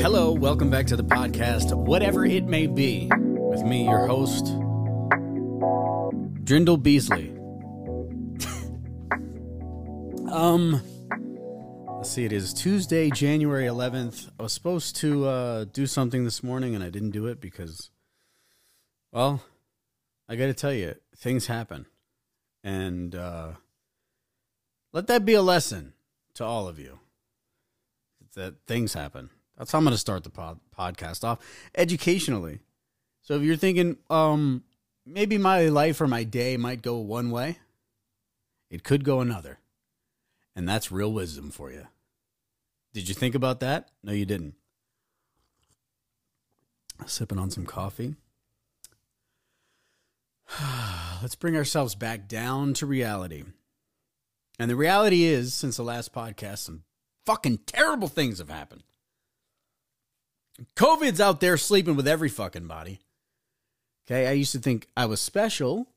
Hello, welcome back to the podcast, whatever it may be, with me, your host, Drindle Beasley. um, let's see, it is Tuesday, January 11th. I was supposed to uh, do something this morning and I didn't do it because, well, I got to tell you, things happen. And uh, let that be a lesson to all of you that things happen. That's how I'm going to start the pod- podcast off educationally. So if you're thinking, um, maybe my life or my day might go one way, it could go another. And that's real wisdom for you. Did you think about that? No, you didn't. Sipping on some coffee. Let's bring ourselves back down to reality. And the reality is, since the last podcast, some fucking terrible things have happened. COVID's out there sleeping with every fucking body. Okay, I used to think I was special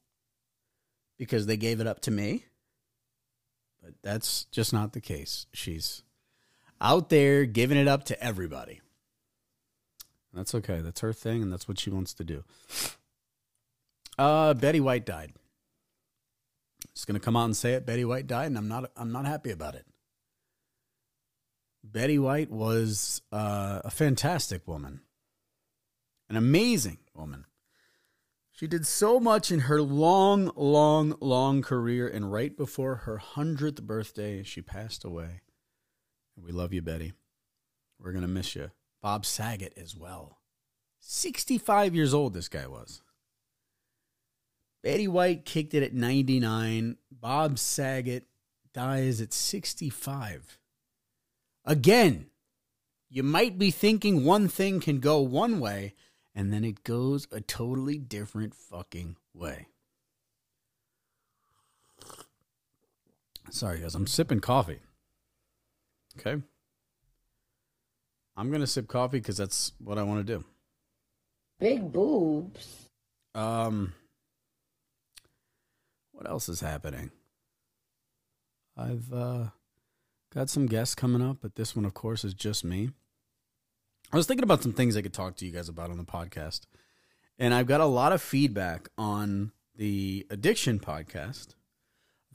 because they gave it up to me. But that's just not the case. She's out there giving it up to everybody. That's okay. That's her thing, and that's what she wants to do. Uh, Betty White died. Just gonna come out and say it. Betty White died, and I'm not. I'm not happy about it. Betty White was uh, a fantastic woman, an amazing woman. She did so much in her long, long, long career, and right before her 100th birthday, she passed away. We love you, Betty. We're going to miss you. Bob Saget as well. 65 years old, this guy was. Betty White kicked it at 99. Bob Saget dies at 65. Again, you might be thinking one thing can go one way, and then it goes a totally different fucking way. Sorry, guys, I'm sipping coffee. Okay. I'm going to sip coffee because that's what I want to do. Big boobs. Um, what else is happening? I've, uh, Got some guests coming up, but this one, of course, is just me. I was thinking about some things I could talk to you guys about on the podcast. And I've got a lot of feedback on the addiction podcast.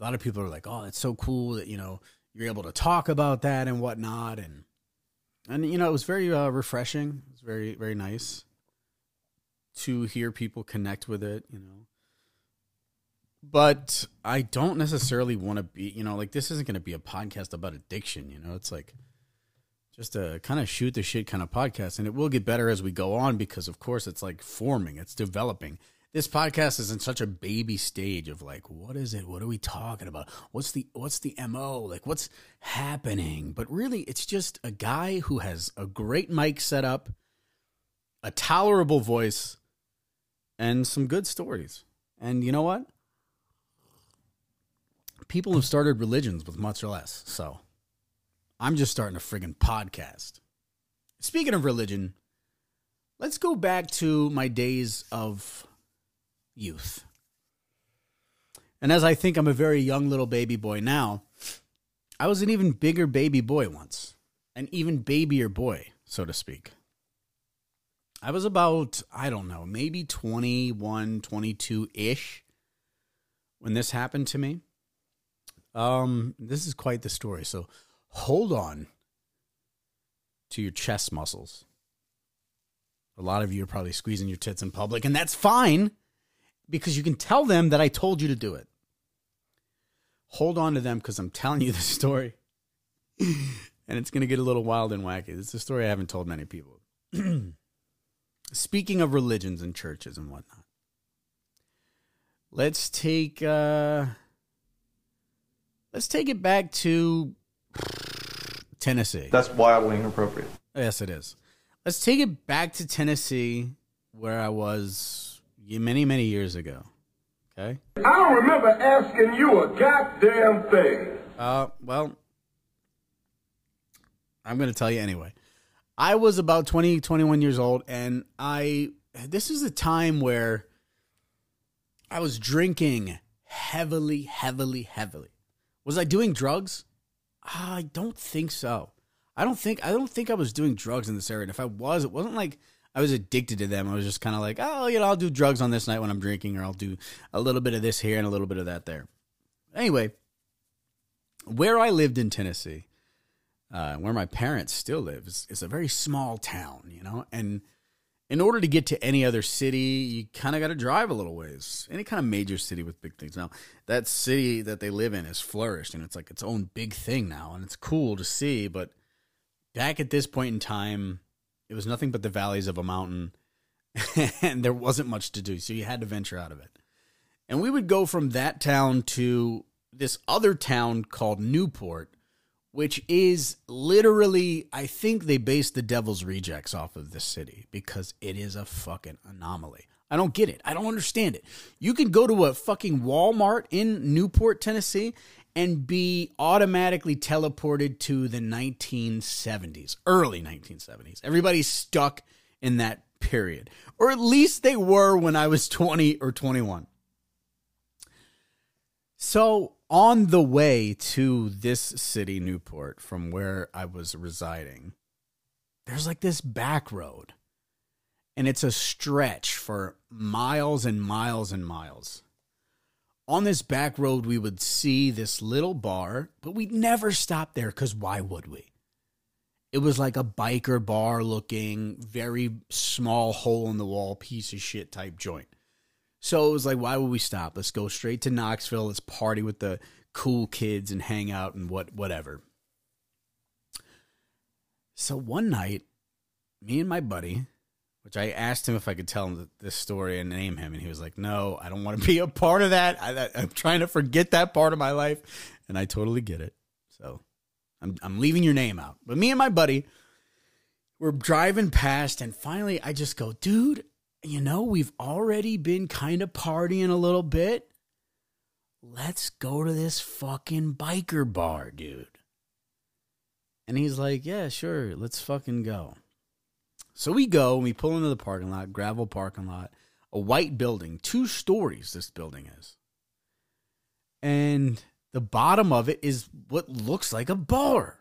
A lot of people are like, oh, it's so cool that, you know, you're able to talk about that and whatnot. And, and you know, it was very uh, refreshing. It was very, very nice to hear people connect with it, you know but I don't necessarily want to be, you know, like this isn't going to be a podcast about addiction, you know. It's like just a kind of shoot the shit kind of podcast and it will get better as we go on because of course it's like forming, it's developing. This podcast is in such a baby stage of like what is it? What are we talking about? What's the what's the MO? Like what's happening? But really it's just a guy who has a great mic set up, a tolerable voice and some good stories. And you know what? People have started religions with much or less. So I'm just starting a friggin' podcast. Speaking of religion, let's go back to my days of youth. And as I think I'm a very young little baby boy now, I was an even bigger baby boy once, an even babier boy, so to speak. I was about, I don't know, maybe 21, 22 ish when this happened to me. Um, this is quite the story. So hold on to your chest muscles. A lot of you are probably squeezing your tits in public, and that's fine because you can tell them that I told you to do it. Hold on to them because I'm telling you the story. and it's going to get a little wild and wacky. It's a story I haven't told many people. Speaking of religions and churches and whatnot, let's take. Uh, Let's take it back to Tennessee. That's wildly inappropriate. Yes, it is. Let's take it back to Tennessee, where I was many, many years ago. Okay. I don't remember asking you a goddamn thing. Uh, well, I'm going to tell you anyway. I was about 20, 21 years old, and I, this is a time where I was drinking heavily, heavily, heavily. Was I doing drugs? I don't think so. I don't think I don't think I was doing drugs in this area. And if I was, it wasn't like I was addicted to them. I was just kind of like, oh, you know, I'll do drugs on this night when I'm drinking, or I'll do a little bit of this here and a little bit of that there. Anyway, where I lived in Tennessee, uh, where my parents still live, is, is a very small town, you know, and in order to get to any other city, you kind of got to drive a little ways. Any kind of major city with big things. Now, that city that they live in has flourished and it's like its own big thing now, and it's cool to see. But back at this point in time, it was nothing but the valleys of a mountain, and there wasn't much to do. So you had to venture out of it. And we would go from that town to this other town called Newport, which is literally, I think they based the Devil's Rejects off of this city because it is a fucking anomaly. I don't get it. I don't understand it. You can go to a fucking Walmart in Newport, Tennessee, and be automatically teleported to the 1970s, early 1970s. Everybody's stuck in that period, or at least they were when I was 20 or 21. So, on the way to this city, Newport, from where I was residing, there's like this back road. And it's a stretch for miles and miles and miles. On this back road, we would see this little bar, but we'd never stop there because why would we? It was like a biker bar looking, very small hole in the wall, piece of shit type joint. So it was like, why would we stop? Let's go straight to Knoxville. Let's party with the cool kids and hang out and what whatever. So one night, me and my buddy, which I asked him if I could tell him this story and name him, and he was like, "No, I don't want to be a part of that. I, am trying to forget that part of my life," and I totally get it. So I'm I'm leaving your name out. But me and my buddy, we're driving past, and finally, I just go, "Dude, you know, we've already been kind of partying a little bit. Let's go to this fucking biker bar, dude. And he's like, yeah, sure, let's fucking go. So we go and we pull into the parking lot, gravel parking lot, a white building, two stories this building is. And the bottom of it is what looks like a bar.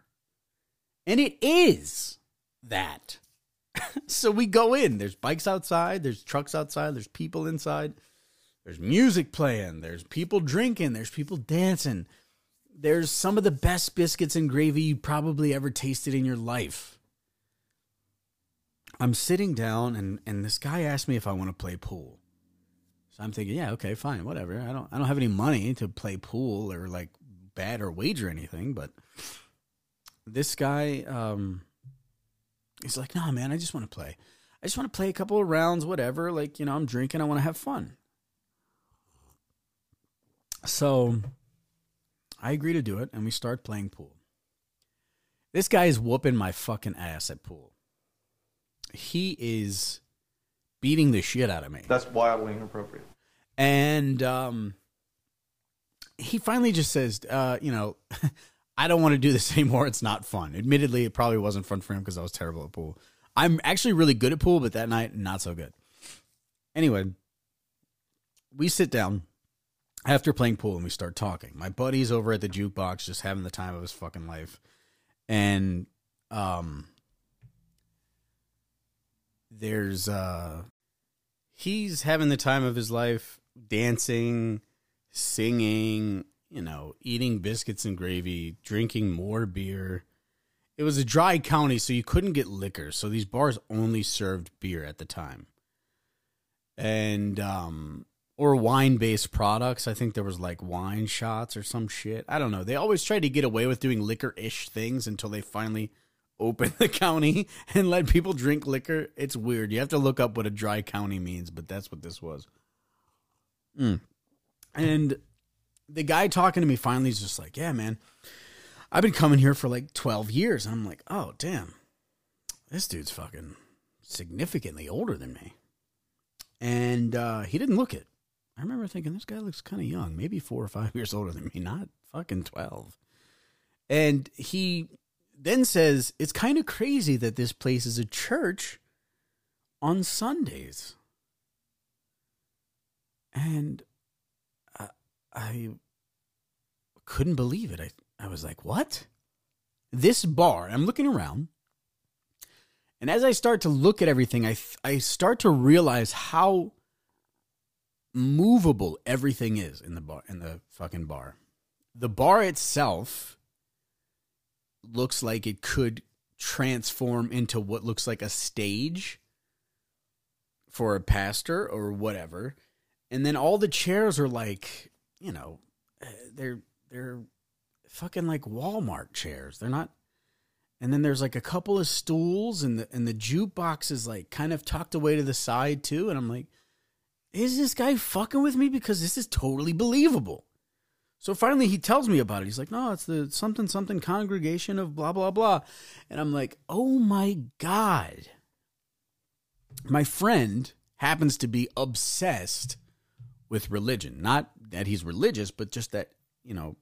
And it is that. so we go in. There's bikes outside, there's trucks outside, there's people inside, there's music playing, there's people drinking, there's people dancing. There's some of the best biscuits and gravy you probably ever tasted in your life. I'm sitting down and, and this guy asked me if I want to play pool. So I'm thinking, yeah, okay, fine, whatever. I don't I don't have any money to play pool or like bet or wager anything, but this guy um He's like, nah, man, I just want to play. I just want to play a couple of rounds, whatever. Like, you know, I'm drinking. I want to have fun. So I agree to do it, and we start playing pool. This guy is whooping my fucking ass at pool. He is beating the shit out of me. That's wildly inappropriate. And um, he finally just says, uh, you know, I don't want to do this anymore. It's not fun. Admittedly, it probably wasn't fun for him because I was terrible at pool. I'm actually really good at pool, but that night, not so good. Anyway, we sit down after playing pool and we start talking. My buddy's over at the jukebox just having the time of his fucking life. And um there's uh he's having the time of his life dancing, singing, you know, eating biscuits and gravy, drinking more beer. It was a dry county, so you couldn't get liquor. So these bars only served beer at the time. And um or wine-based products. I think there was like wine shots or some shit. I don't know. They always tried to get away with doing liquor-ish things until they finally opened the county and let people drink liquor. It's weird. You have to look up what a dry county means, but that's what this was. Mm. And the guy talking to me finally is just like, yeah, man, I've been coming here for like 12 years. And I'm like, oh, damn, this dude's fucking significantly older than me. And uh, he didn't look it. I remember thinking, this guy looks kind of young, maybe four or five years older than me, not fucking 12. And he then says, it's kind of crazy that this place is a church on Sundays. And I couldn't believe it. I, I was like, what? this bar, I'm looking around, and as I start to look at everything, I I start to realize how movable everything is in the bar in the fucking bar. The bar itself looks like it could transform into what looks like a stage for a pastor or whatever. And then all the chairs are like, you know, eh, they're they're fucking like Walmart chairs. They're not and then there's like a couple of stools and the and the jukebox is like kind of tucked away to the side too and I'm like is this guy fucking with me because this is totally believable. So finally he tells me about it. He's like, "No, it's the something something congregation of blah blah blah." And I'm like, "Oh my god." My friend happens to be obsessed with religion. Not that he's religious, but just that, you know,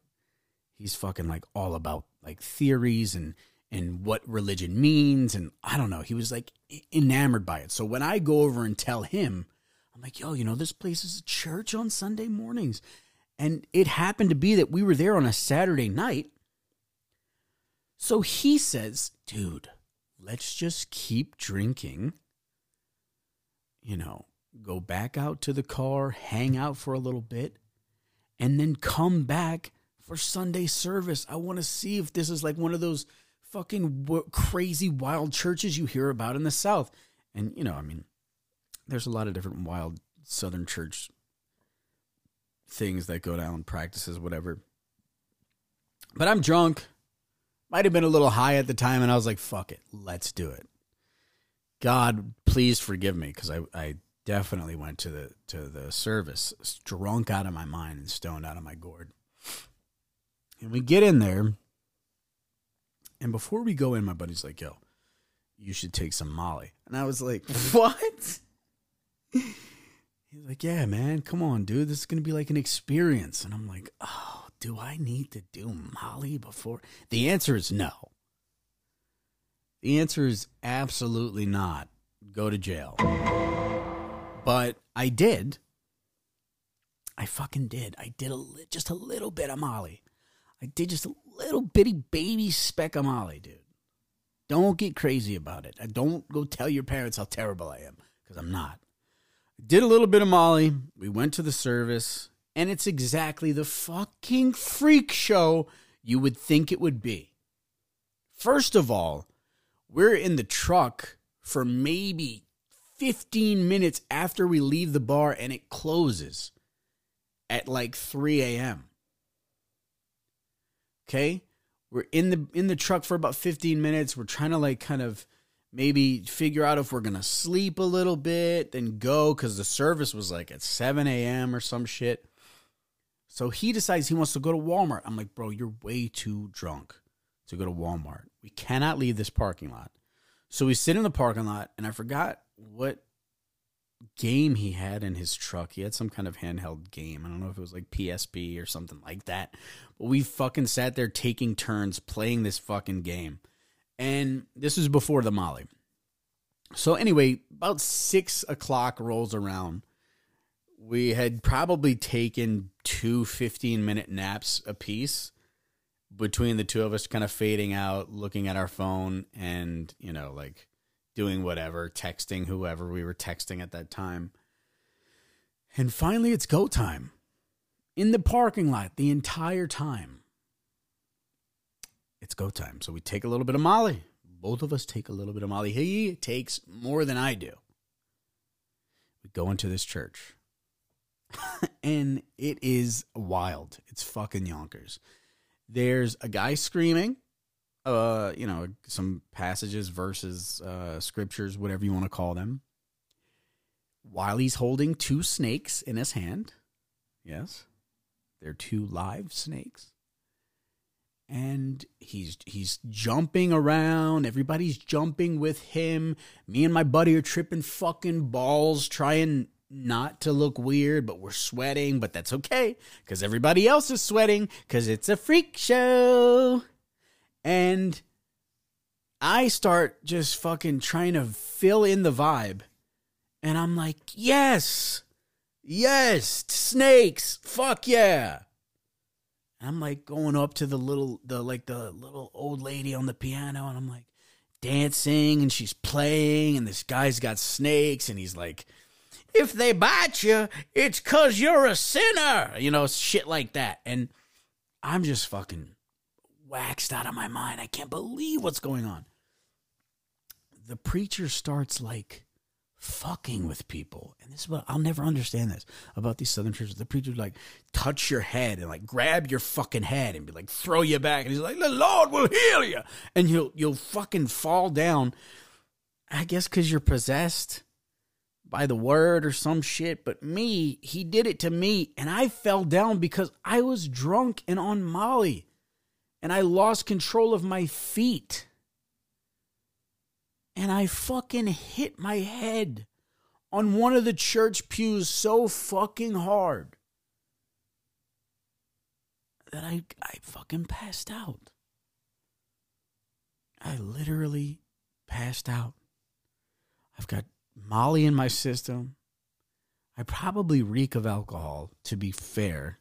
he's fucking like all about like theories and and what religion means and I don't know. He was like enamored by it. So when I go over and tell him, I'm like, "Yo, you know, this place is a church on Sunday mornings." And it happened to be that we were there on a Saturday night. So he says, dude, let's just keep drinking. You know, go back out to the car, hang out for a little bit, and then come back for Sunday service. I want to see if this is like one of those fucking crazy wild churches you hear about in the South. And, you know, I mean, there's a lot of different wild Southern church things that go down, practices, whatever. But I'm drunk. Might have been a little high at the time, and I was like, fuck it, let's do it. God, please forgive me, because I, I definitely went to the to the service drunk out of my mind and stoned out of my gourd. And we get in there, and before we go in, my buddy's like, yo, you should take some Molly. And I was like, what? He's like, yeah, man, come on, dude. This is to be like an experience. And I'm like, oh, do I need to do Molly before? The answer is no. The answer is absolutely not. Go to jail. But I did. I fucking did. I did a li- just a little bit of Molly. I did just a little bitty baby speck of Molly, dude. Don't get crazy about it. Don't go tell your parents how terrible I am because I'm not. I Did a little bit of Molly. We went to the service, and it's exactly the fucking freak show you would think it would be. First of all, we're in the truck for maybe 15 minutes after we leave the bar, and it closes at like 3 a.m. Okay? We're in the in the truck for about 15 minutes. We're trying to like kind of maybe figure out if we're gonna sleep a little bit, then go because the service was like at 7 a.m. or some shit. So he decides he wants to go to Walmart. I'm like, bro, you're way too drunk to go to Walmart. We cannot leave this parking lot. So we sit in the parking lot, and I forgot what game he had in his truck. He had some kind of handheld game. I don't know if it was like PSP or something like that. But we fucking sat there taking turns playing this fucking game. And this was before the Molly. So anyway, about six o'clock rolls around. We had probably taken two 15 minute naps apiece between the two of us, kind of fading out, looking at our phone, and, you know, like doing whatever, texting whoever we were texting at that time. And finally, it's go time in the parking lot the entire time. It's go time. So we take a little bit of Molly. Both of us take a little bit of Molly. He takes more than I do. We go into this church. and it is wild. It's fucking yonkers. There's a guy screaming uh, you know, some passages, verses, uh, scriptures, whatever you want to call them, while he's holding two snakes in his hand. Yes, they're two live snakes. And he's he's jumping around. Everybody's jumping with him. Me and my buddy are tripping fucking balls, trying not to look weird, but we're sweating. But that's okay because everybody else is sweating because it's a freak show. And I start just fucking trying to fill in the vibe. And I'm like, yes, yes, snakes, fuck yeah. I'm like going up to the little the like the little old lady on the piano and I'm like dancing and she's playing and this guy's got snakes and he's like if they bite you, it's cuz you're a sinner. You know, shit like that. And I'm just fucking waxed out of my mind. I can't believe what's going on. The preacher starts like fucking with people. And this is what I'll never understand this about these southern churches. The preacher would like touch your head and like grab your fucking head and be like throw you back and he's like the Lord will heal you and you'll you'll fucking fall down. I guess cuz you're possessed by the word or some shit, but me, he did it to me and I fell down because I was drunk and on Molly and I lost control of my feet and I fucking hit my head on one of the church pews so fucking hard that I I fucking passed out. I literally passed out. I've got Molly in my system. I probably reek of alcohol, to be fair.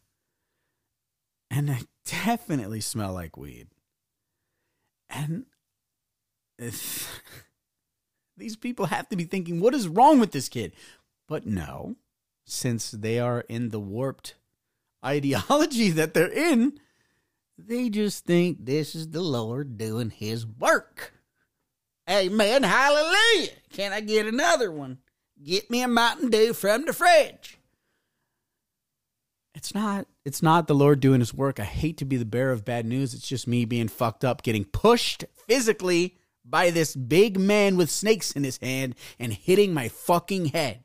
And I definitely smell like weed. And these people have to be thinking, what is wrong with this kid? But no, since they are in the warped ideology that they're in, they just think this is the Lord doing his work. Amen. Hallelujah. Can I get another one? Get me a Mountain Dew from the fridge. It's not it's not the Lord doing his work. I hate to be the bearer of bad news. It's just me being fucked up, getting pushed physically by this big man with snakes in his hand and hitting my fucking head.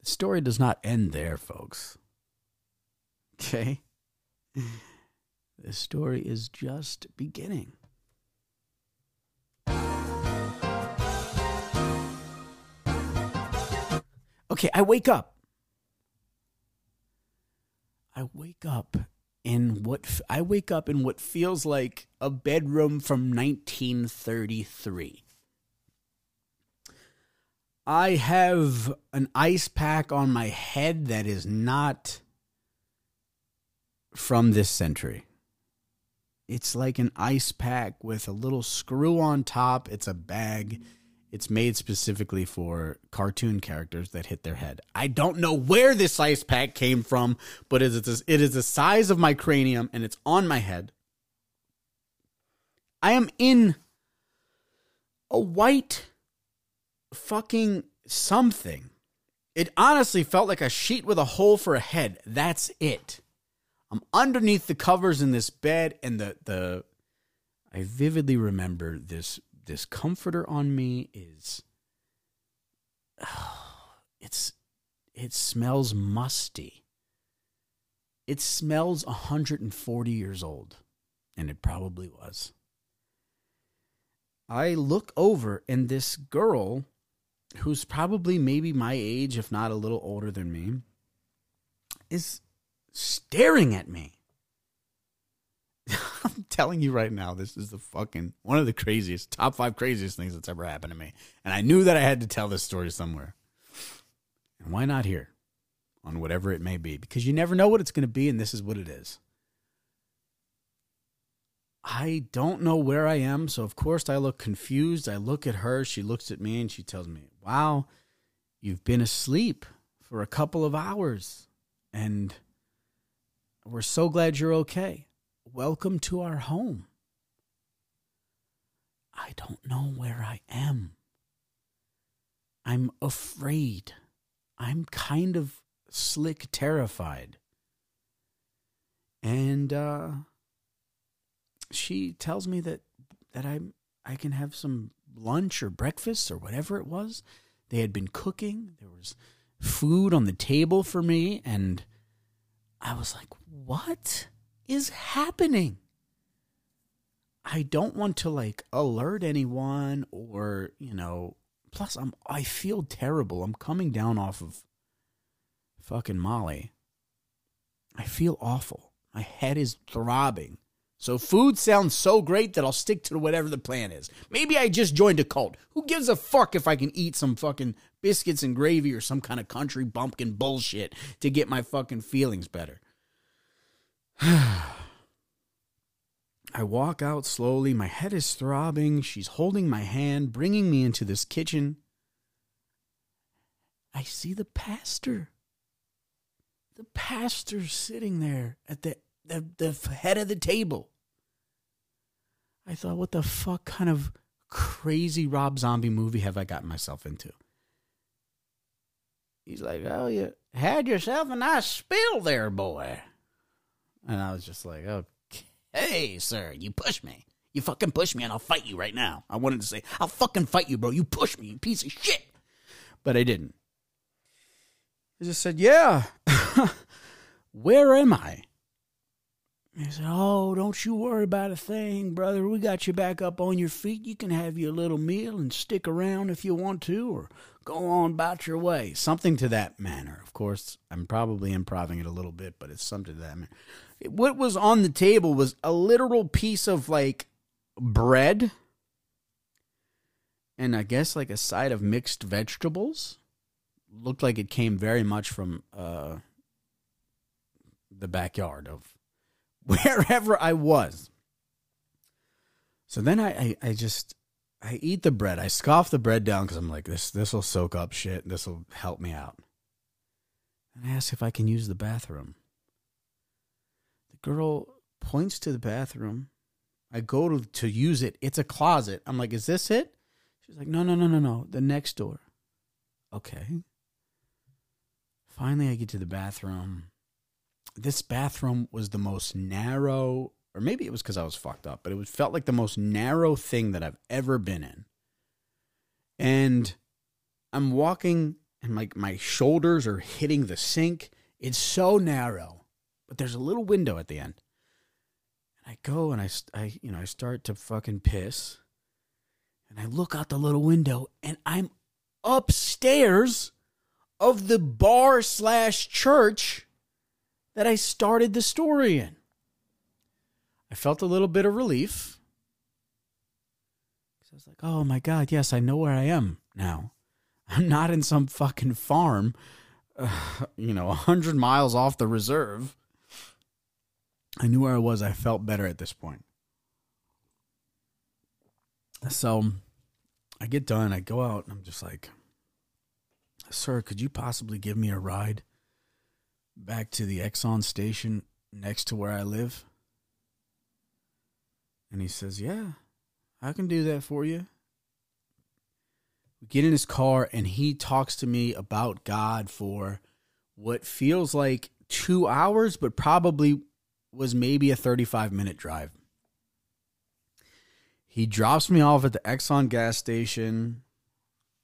The story does not end there, folks. Okay? The story is just beginning. Okay, I wake up. I wake up in what I wake up in what feels like a bedroom from 1933. I have an ice pack on my head that is not from this century. It's like an ice pack with a little screw on top. It's a bag. It's made specifically for cartoon characters that hit their head. I don't know where this ice pack came from, but it is, it is the size of my cranium and it's on my head. I am in a white fucking something. It honestly felt like a sheet with a hole for a head. That's it. I'm underneath the covers in this bed and the the I vividly remember this this comforter on me is oh, it's it smells musty. It smells 140 years old and it probably was. I look over and this girl who's probably maybe my age if not a little older than me is staring at me. Telling you right now, this is the fucking one of the craziest, top five craziest things that's ever happened to me. And I knew that I had to tell this story somewhere. And why not here? On whatever it may be. Because you never know what it's going to be, and this is what it is. I don't know where I am, so of course I look confused. I look at her, she looks at me, and she tells me, Wow, you've been asleep for a couple of hours. And we're so glad you're okay. Welcome to our home. I don't know where I am. I'm afraid. I'm kind of slick terrified. And uh, she tells me that that I'm I can have some lunch or breakfast or whatever it was. They had been cooking. There was food on the table for me and I was like, "What?" Is happening? I don't want to like alert anyone or, you know, plus I'm I feel terrible. I'm coming down off of fucking Molly. I feel awful. My head is throbbing. So food sounds so great that I'll stick to whatever the plan is. Maybe I just joined a cult. Who gives a fuck if I can eat some fucking biscuits and gravy or some kind of country bumpkin bullshit to get my fucking feelings better? I walk out slowly. My head is throbbing. She's holding my hand, bringing me into this kitchen. I see the pastor. The pastor sitting there at the, the, the head of the table. I thought, what the fuck kind of crazy Rob Zombie movie have I gotten myself into? He's like, oh, you had yourself a nice spill there, boy. And I was just like, okay, sir, you push me. You fucking push me and I'll fight you right now. I wanted to say, I'll fucking fight you, bro. You push me, you piece of shit. But I didn't. I just said, yeah. Where am I? He said, Oh, don't you worry about a thing, brother. We got you back up on your feet. You can have your little meal and stick around if you want to, or go on about your way. Something to that manner. Of course, I'm probably improving it a little bit, but it's something to that manner. What was on the table was a literal piece of like bread and I guess like a side of mixed vegetables. Looked like it came very much from uh, the backyard of wherever I was. So then I, I, I just I eat the bread. I scoff the bread down because I'm like, this this will soak up shit. This will help me out. And I ask if I can use the bathroom. Girl points to the bathroom. I go to, to use it. It's a closet. I'm like, is this it? She's like, no, no, no, no, no. The next door. Okay. Finally, I get to the bathroom. This bathroom was the most narrow or maybe it was because I was fucked up, but it was felt like the most narrow thing that I've ever been in. And I'm walking and like my shoulders are hitting the sink. It's so narrow, but there's a little window at the end. And I go and I, I you know, I start to fucking piss. And I look out the little window and I'm upstairs of the bar slash church that I started the story in. I felt a little bit of relief. Cause I was like, oh my God, yes, I know where I am now. I'm not in some fucking farm, uh, you know, 100 miles off the reserve. I knew where I was. I felt better at this point. So I get done. I go out and I'm just like, Sir, could you possibly give me a ride back to the Exxon station next to where I live? And he says, Yeah, I can do that for you. We get in his car and he talks to me about God for what feels like two hours, but probably was maybe a 35 minute drive. He drops me off at the Exxon gas station.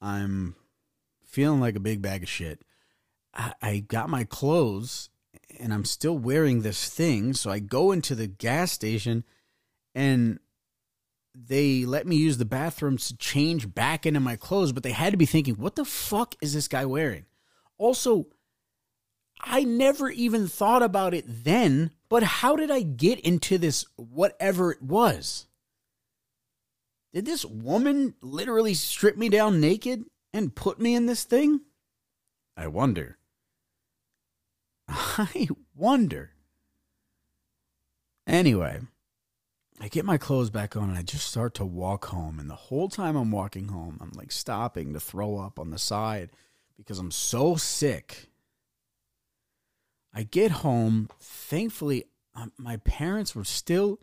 I'm feeling like a big bag of shit. I, I got my clothes and I'm still wearing this thing. So I go into the gas station and they let me use the bathrooms to change back into my clothes, but they had to be thinking, what the fuck is this guy wearing? Also, I never even thought about it then, but how did I get into this whatever it was? Did this woman literally strip me down naked and put me in this thing? I wonder. I wonder. Anyway, I get my clothes back on and I just start to walk home. And the whole time I'm walking home, I'm like stopping to throw up on the side because I'm so sick. I get home. Thankfully, um, my parents were still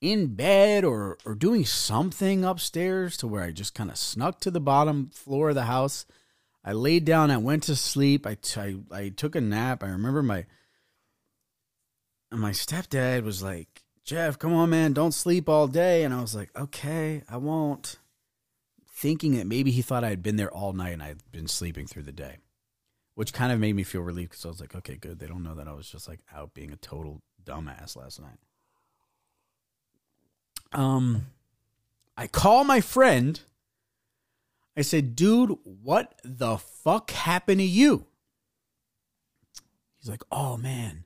in bed or, or doing something upstairs to where I just kind of snuck to the bottom floor of the house. I laid down. I went to sleep. I, t- I, I took a nap. I remember my my stepdad was like, Jeff, come on, man, don't sleep all day. And I was like, okay, I won't. Thinking that maybe he thought I had been there all night and I'd been sleeping through the day, which kind of made me feel relieved because I was like, okay, good. They don't know that I was just like out being a total dumbass last night. Um, I call my friend. I said, dude, what the fuck happened to you? He's like, oh man,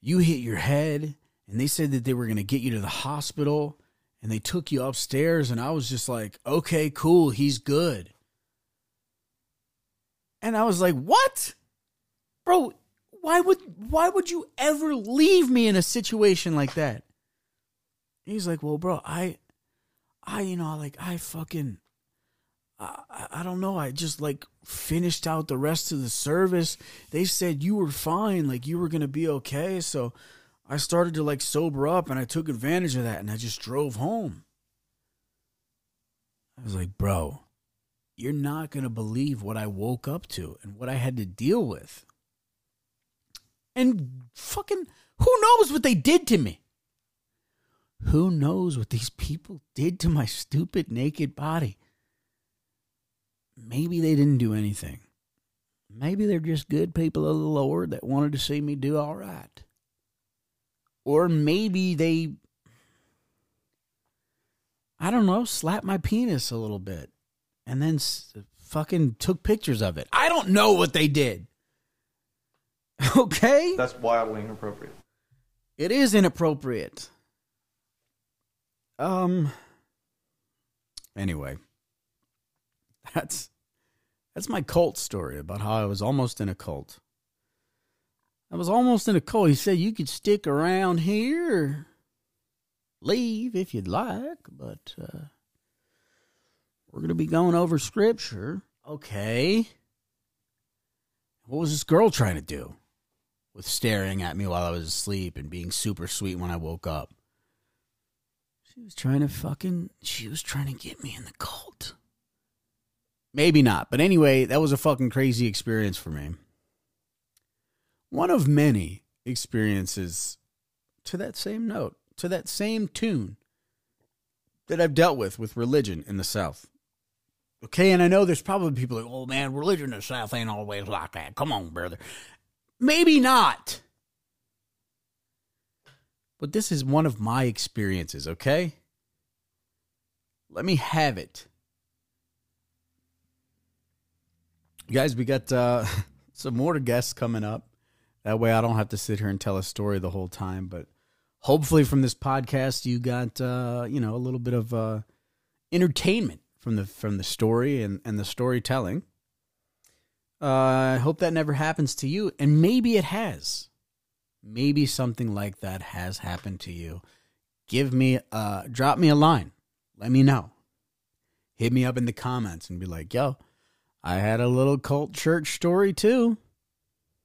you hit your head and they said that they were going to get you to the hospital and they took you upstairs and I was just like, "Okay, cool, he's good." And I was like, "What? Bro, Why would why would you ever leave me in a situation like that? He's like, "Well, bro, I I you know, like I fucking I, I don't know. I just like finished out the rest of the service. They said you were fine, like you were gonna be okay. So I started to like sober up, and I took advantage of that, and I just drove home. I was like, bro, you're not gonna believe what I woke up to and what I had to deal with. And fucking, who knows what they did to me? Who knows what these people did to my stupid naked body? maybe they didn't do anything. Maybe they're just good people of the Lord that wanted to see me do all right. Or maybe they, I don't know, slapped my penis a little bit and then s- fucking took pictures of it. I don't know what they did. Okay? That's wildly inappropriate. It is inappropriate. Um. Anyway, that's that's my cult story about how I was almost in a cult. I was almost in a cult. He said you could stick around here, leave if you'd like, but uh, we're going to be going over scripture. Okay. What was this girl trying to do? with staring at me while I was asleep and being super sweet when I woke up. She was trying to fucking, she was trying to get me in the cult. Maybe not, but anyway, that was a fucking crazy experience for me. One of many experiences to that same note, to that same tune that I've dealt with with religion in the South. Okay, and I know there's probably people like, oh man, religion in the South ain't always like that. Come on, brother. Maybe not. But this is one of my experiences, okay? Let me have it. Guys, we got uh, some more guests coming up. That way I don't have to sit here and tell a story the whole time. But hopefully from this podcast you got uh, you know, a little bit of uh entertainment from the from the story and, and the storytelling. Uh, I hope that never happens to you. And maybe it has. Maybe something like that has happened to you. Give me, uh, drop me a line. Let me know. Hit me up in the comments and be like, yo, I had a little cult church story too.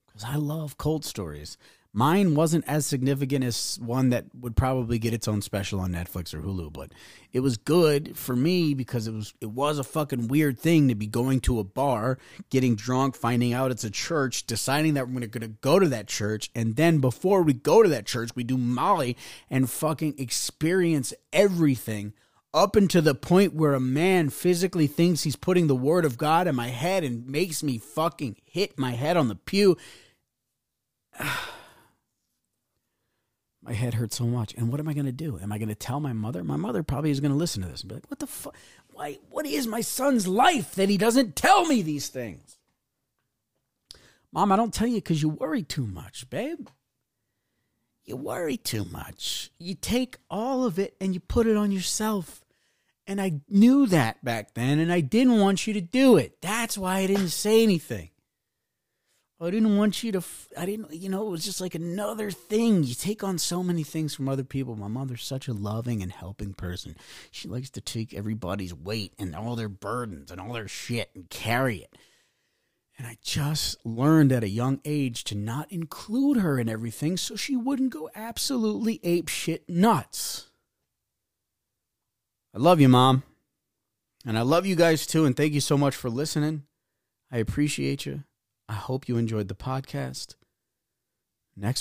Because I love cult stories. Mine wasn't as significant as one that would probably get its own special on Netflix or Hulu, but it was good for me because it was it was a fucking weird thing to be going to a bar, getting drunk, finding out it's a church, deciding that we're gonna go to that church, and then before we go to that church, we do Molly and fucking experience everything up until the point where a man physically thinks he's putting the word of God in my head and makes me fucking hit my head on the pew. my head hurts so much. And what am I going to do? Am I going to tell my mother? My mother probably is going to listen to this and be like, "What the fuck? Why? What is my son's life that he doesn't tell me these things?" Mom, I don't tell you because you worry too much, babe. You worry too much. You take all of it and you put it on yourself. And I knew that back then, and I didn't want you to do it. That's why I didn't say anything. I didn't want you to. f- I didn't. You know, it was just like another thing. You take on so many things from other people. My mother's such a loving and helping person. She likes to take everybody's weight and all their burdens and all their shit and carry it. And I just learned at a young age to not include her in everything so she wouldn't go absolutely ape shit nuts. I love you, Mom. And I love you guys too. And thank you so much for listening. I appreciate you. I hope you enjoyed the podcast. Next